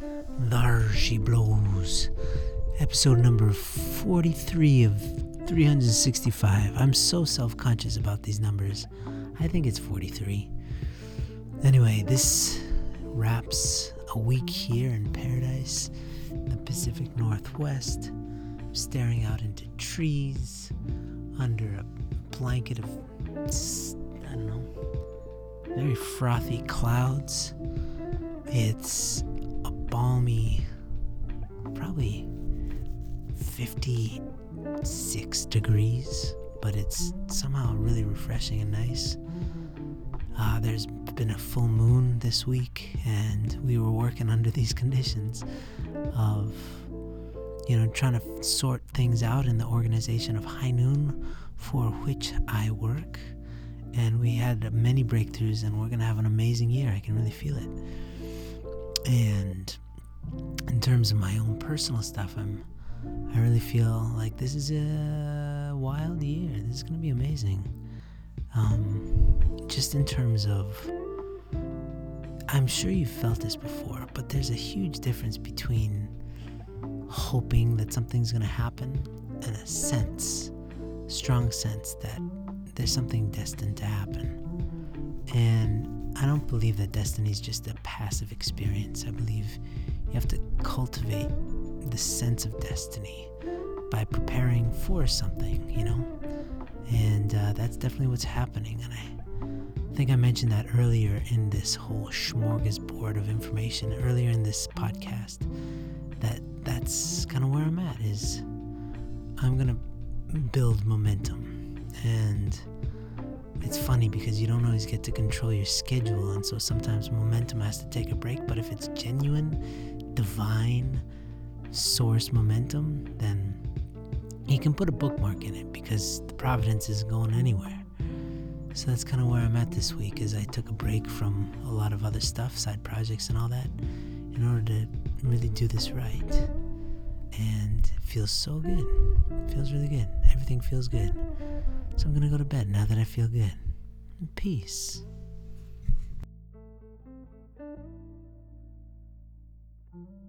There She Blows. Episode number 43 of 365. I'm so self conscious about these numbers. I think it's 43. Anyway, this wraps a week here in paradise, the Pacific Northwest, staring out into trees under a blanket of, I don't know, very frothy clouds. It's balmy, probably 56 degrees, but it's somehow really refreshing and nice. Uh, there's been a full moon this week, and we were working under these conditions of, you know, trying to sort things out in the organization of High Noon, for which I work. And we had many breakthroughs, and we're going to have an amazing year. I can really feel it. And terms of my own personal stuff, I'm I really feel like this is a wild year. This is going to be amazing. Um, just in terms of, I'm sure you've felt this before, but there's a huge difference between hoping that something's going to happen and a sense, strong sense that there's something destined to happen. And I don't believe that destiny is just a passive experience. I believe cultivate the sense of destiny by preparing for something, you know? And uh, that's definitely what's happening. And I think I mentioned that earlier in this whole smorgasbord of information, earlier in this podcast, that that's kind of where I'm at is I'm going to build momentum. And it's funny because you don't always get to control your schedule. And so sometimes momentum has to take a break. But if it's genuine, divine, source momentum, then you can put a bookmark in it because the providence isn't going anywhere. So that's kind of where I'm at this week as I took a break from a lot of other stuff, side projects and all that, in order to really do this right. And it feels so good. It feels really good. Everything feels good. So I'm gonna go to bed now that I feel good. Peace thank you